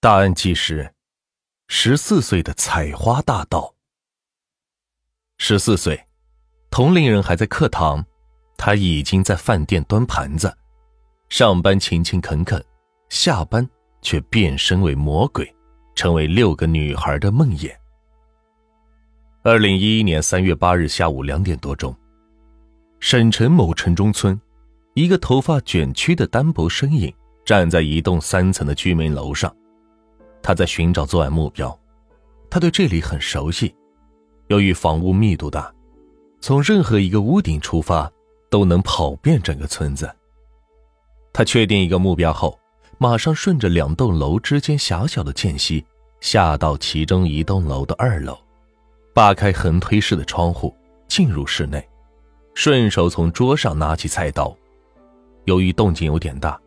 大案纪实：十四岁的采花大盗。十四岁，同龄人还在课堂，他已经在饭店端盘子。上班勤勤恳恳，下班却变身为魔鬼，成为六个女孩的梦魇。二零一一年三月八日下午两点多钟，省城某城中村，一个头发卷曲的单薄身影站在一栋三层的居民楼上。他在寻找作案目标，他对这里很熟悉。由于房屋密度大，从任何一个屋顶出发都能跑遍整个村子。他确定一个目标后，马上顺着两栋楼之间狭小的间隙下到其中一栋楼的二楼，扒开横推式的窗户进入室内，顺手从桌上拿起菜刀。由于动静有点大，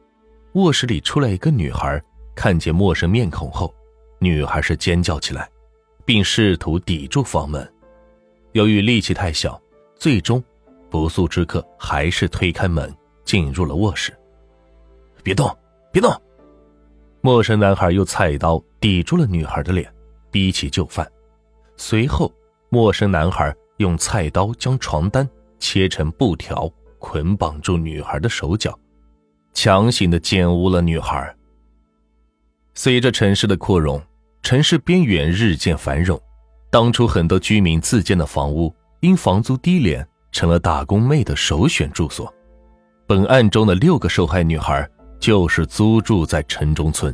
卧室里出来一个女孩。看见陌生面孔后，女孩是尖叫起来，并试图抵住房门。由于力气太小，最终不速之客还是推开门进入了卧室。别动，别动！陌生男孩用菜刀抵住了女孩的脸，逼其就范。随后，陌生男孩用菜刀将床单切成布条，捆绑住女孩的手脚，强行的奸污了女孩。随着城市的扩容，城市边缘日渐繁荣。当初很多居民自建的房屋，因房租低廉，成了打工妹的首选住所。本案中的六个受害女孩就是租住在城中村。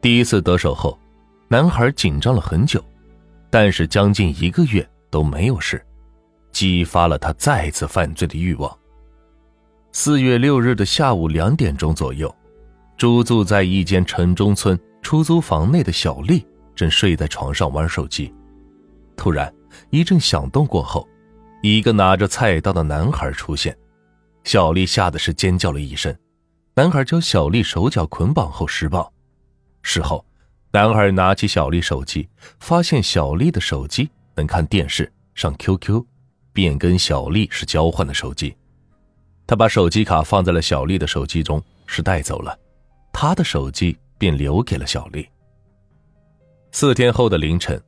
第一次得手后，男孩紧张了很久，但是将近一个月都没有事，激发了他再次犯罪的欲望。四月六日的下午两点钟左右。租住在一间城中村出租房内的小丽正睡在床上玩手机，突然一阵响动过后，一个拿着菜刀的男孩出现，小丽吓得是尖叫了一声。男孩将小丽手脚捆绑后施暴。事后，男孩拿起小丽手机，发现小丽的手机能看电视、上 QQ，便跟小丽是交换了手机。他把手机卡放在了小丽的手机中，是带走了。他的手机便留给了小丽。四天后的凌晨，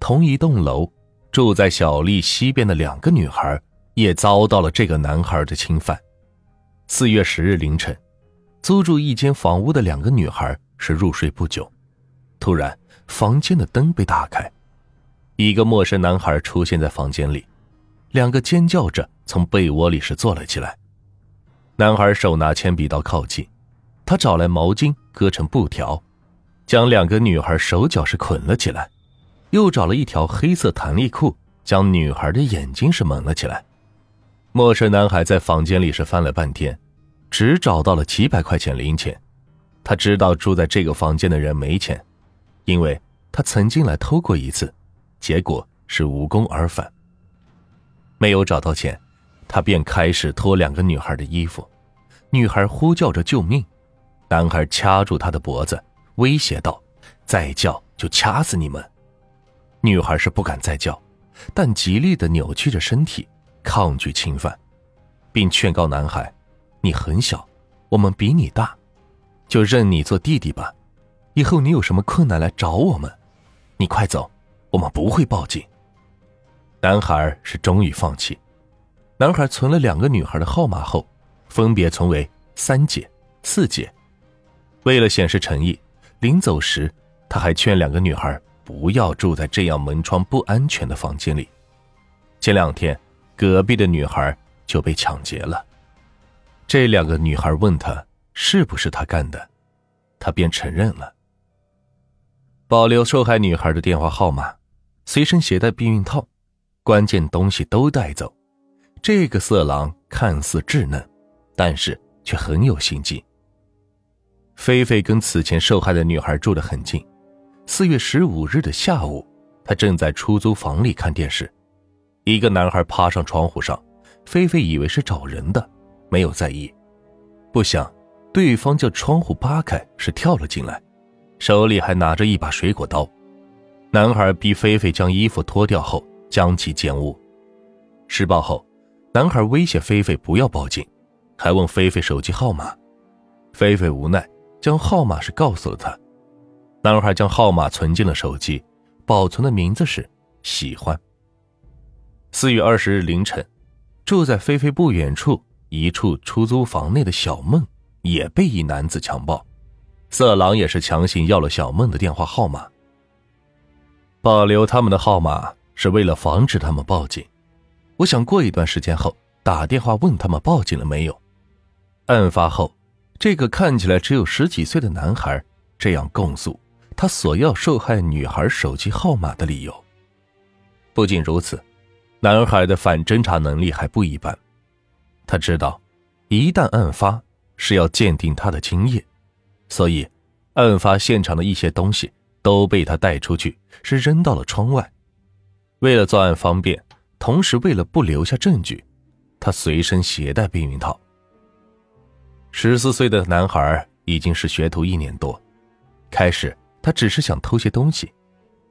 同一栋楼住在小丽西边的两个女孩也遭到了这个男孩的侵犯。四月十日凌晨，租住一间房屋的两个女孩是入睡不久，突然房间的灯被打开，一个陌生男孩出现在房间里，两个尖叫着从被窝里是坐了起来。男孩手拿铅笔刀靠近。他找来毛巾，割成布条，将两个女孩手脚是捆了起来，又找了一条黑色弹力裤，将女孩的眼睛是蒙了起来。陌生男孩在房间里是翻了半天，只找到了几百块钱零钱。他知道住在这个房间的人没钱，因为他曾经来偷过一次，结果是无功而返。没有找到钱，他便开始脱两个女孩的衣服，女孩呼叫着救命。男孩掐住她的脖子，威胁道：“再叫就掐死你们！”女孩是不敢再叫，但极力的扭曲着身体，抗拒侵犯，并劝告男孩：“你很小，我们比你大，就认你做弟弟吧。以后你有什么困难来找我们，你快走，我们不会报警。”男孩是终于放弃。男孩存了两个女孩的号码后，分别存为三姐、四姐。为了显示诚意，临走时他还劝两个女孩不要住在这样门窗不安全的房间里。前两天，隔壁的女孩就被抢劫了。这两个女孩问他是不是他干的，他便承认了。保留受害女孩的电话号码，随身携带避孕套，关键东西都带走。这个色狼看似稚嫩，但是却很有心机。菲菲跟此前受害的女孩住得很近。四月十五日的下午，她正在出租房里看电视，一个男孩爬上窗户上，菲菲以为是找人的，没有在意。不想，对方将窗户扒开，是跳了进来，手里还拿着一把水果刀。男孩逼菲菲将衣服脱掉后，将其奸污。施暴后，男孩威胁菲菲不要报警，还问菲菲手机号码。菲菲无奈。将号码是告诉了他，男孩将号码存进了手机，保存的名字是“喜欢”。四月二十日凌晨，住在菲菲不远处一处出租房内的小梦也被一男子强暴，色狼也是强行要了小梦的电话号码。保留他们的号码是为了防止他们报警。我想过一段时间后打电话问他们报警了没有。案发后，这个看起来只有十几岁的男孩这样供述他索要受害女孩手机号码的理由。不仅如此，男孩的反侦查能力还不一般。他知道，一旦案发是要鉴定他的精液，所以案发现场的一些东西。都被他带出去，是扔到了窗外。为了作案方便，同时为了不留下证据，他随身携带避孕套。十四岁的男孩已经是学徒一年多，开始他只是想偷些东西，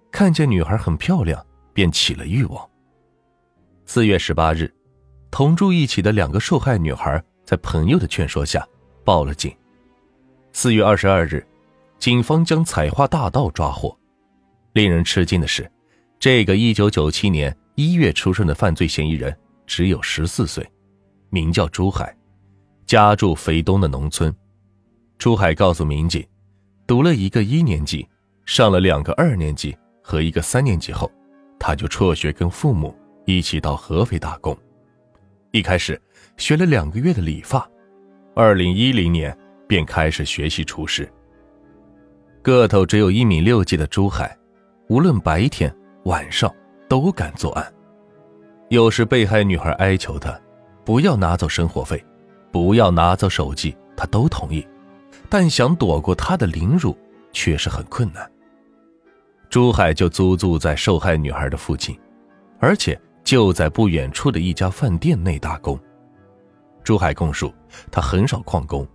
看见女孩很漂亮，便起了欲望。四月十八日，同住一起的两个受害女孩在朋友的劝说下报了警。四月二十二日。警方将采花大盗抓获。令人吃惊的是，这个1997年1月出生的犯罪嫌疑人只有14岁，名叫朱海，家住肥东的农村。朱海告诉民警，读了一个一年级，上了两个二年级和一个三年级后，他就辍学，跟父母一起到合肥打工。一开始学了两个月的理发，2010年便开始学习厨师。个头只有一米六几的朱海，无论白天晚上都敢作案。有时被害女孩哀求他，不要拿走生活费，不要拿走手机，他都同意。但想躲过他的凌辱，却是很困难。朱海就租住在受害女孩的附近，而且就在不远处的一家饭店内打工。朱海供述，他很少旷工，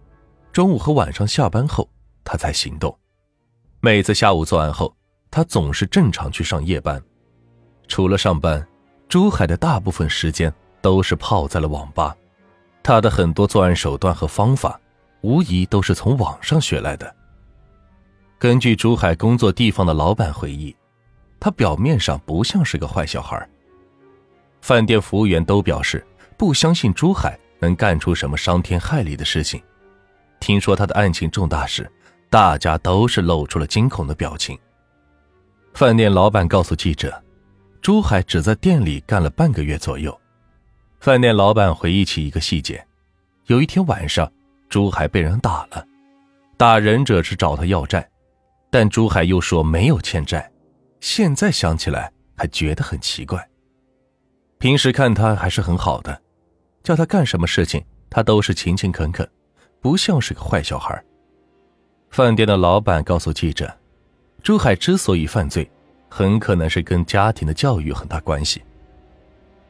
中午和晚上下班后，他才行动。每次下午作案后，他总是正常去上夜班。除了上班，朱海的大部分时间都是泡在了网吧。他的很多作案手段和方法，无疑都是从网上学来的。根据珠海工作地方的老板回忆，他表面上不像是个坏小孩。饭店服务员都表示不相信朱海能干出什么伤天害理的事情。听说他的案情重大时，大家都是露出了惊恐的表情。饭店老板告诉记者，朱海只在店里干了半个月左右。饭店老板回忆起一个细节：有一天晚上，朱海被人打了，打人者是找他要债，但朱海又说没有欠债。现在想起来还觉得很奇怪。平时看他还是很好的，叫他干什么事情，他都是勤勤恳恳，不像是个坏小孩。饭店的老板告诉记者：“朱海之所以犯罪，很可能是跟家庭的教育很大关系。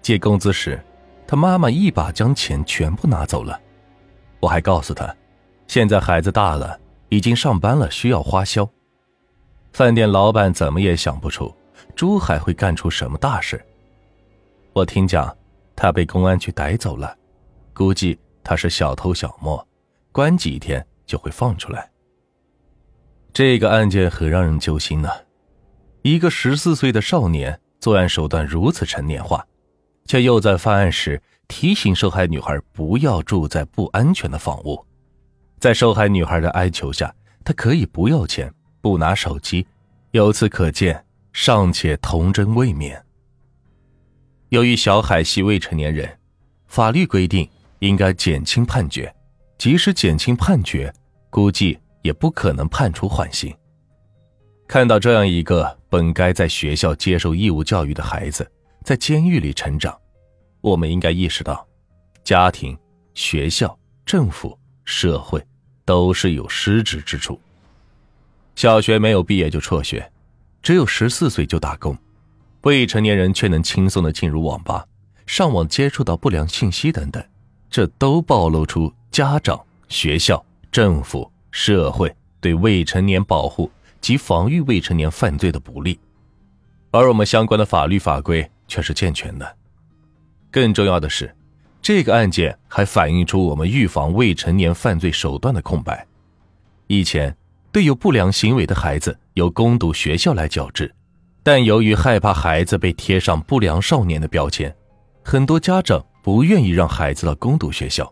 借工资时，他妈妈一把将钱全部拿走了。我还告诉他，现在孩子大了，已经上班了，需要花销。饭店老板怎么也想不出朱海会干出什么大事。我听讲，他被公安局逮走了，估计他是小偷小摸，关几天就会放出来。”这个案件很让人揪心呢，一个十四岁的少年作案手段如此成年化，却又在犯案时提醒受害女孩不要住在不安全的房屋，在受害女孩的哀求下，他可以不要钱，不拿手机，由此可见尚且童真未泯。由于小海系未成年人，法律规定应该减轻判决，即使减轻判决，估计。也不可能判处缓刑。看到这样一个本该在学校接受义务教育的孩子在监狱里成长，我们应该意识到，家庭、学校、政府、社会都是有失职之处。小学没有毕业就辍学，只有十四岁就打工，未成年人却能轻松的进入网吧、上网接触到不良信息等等，这都暴露出家长、学校、政府。社会对未成年保护及防御未成年犯罪的不利，而我们相关的法律法规却是健全的。更重要的是，这个案件还反映出我们预防未成年犯罪手段的空白。以前，对有不良行为的孩子由攻读学校来矫治，但由于害怕孩子被贴上不良少年的标签，很多家长不愿意让孩子到攻读学校。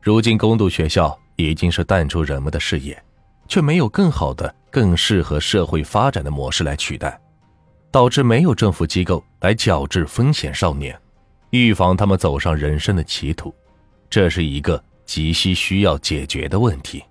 如今，攻读学校已经是淡出人们的视野，却没有更好的、更适合社会发展的模式来取代，导致没有政府机构来矫治风险少年，预防他们走上人生的歧途。这是一个急需需要解决的问题。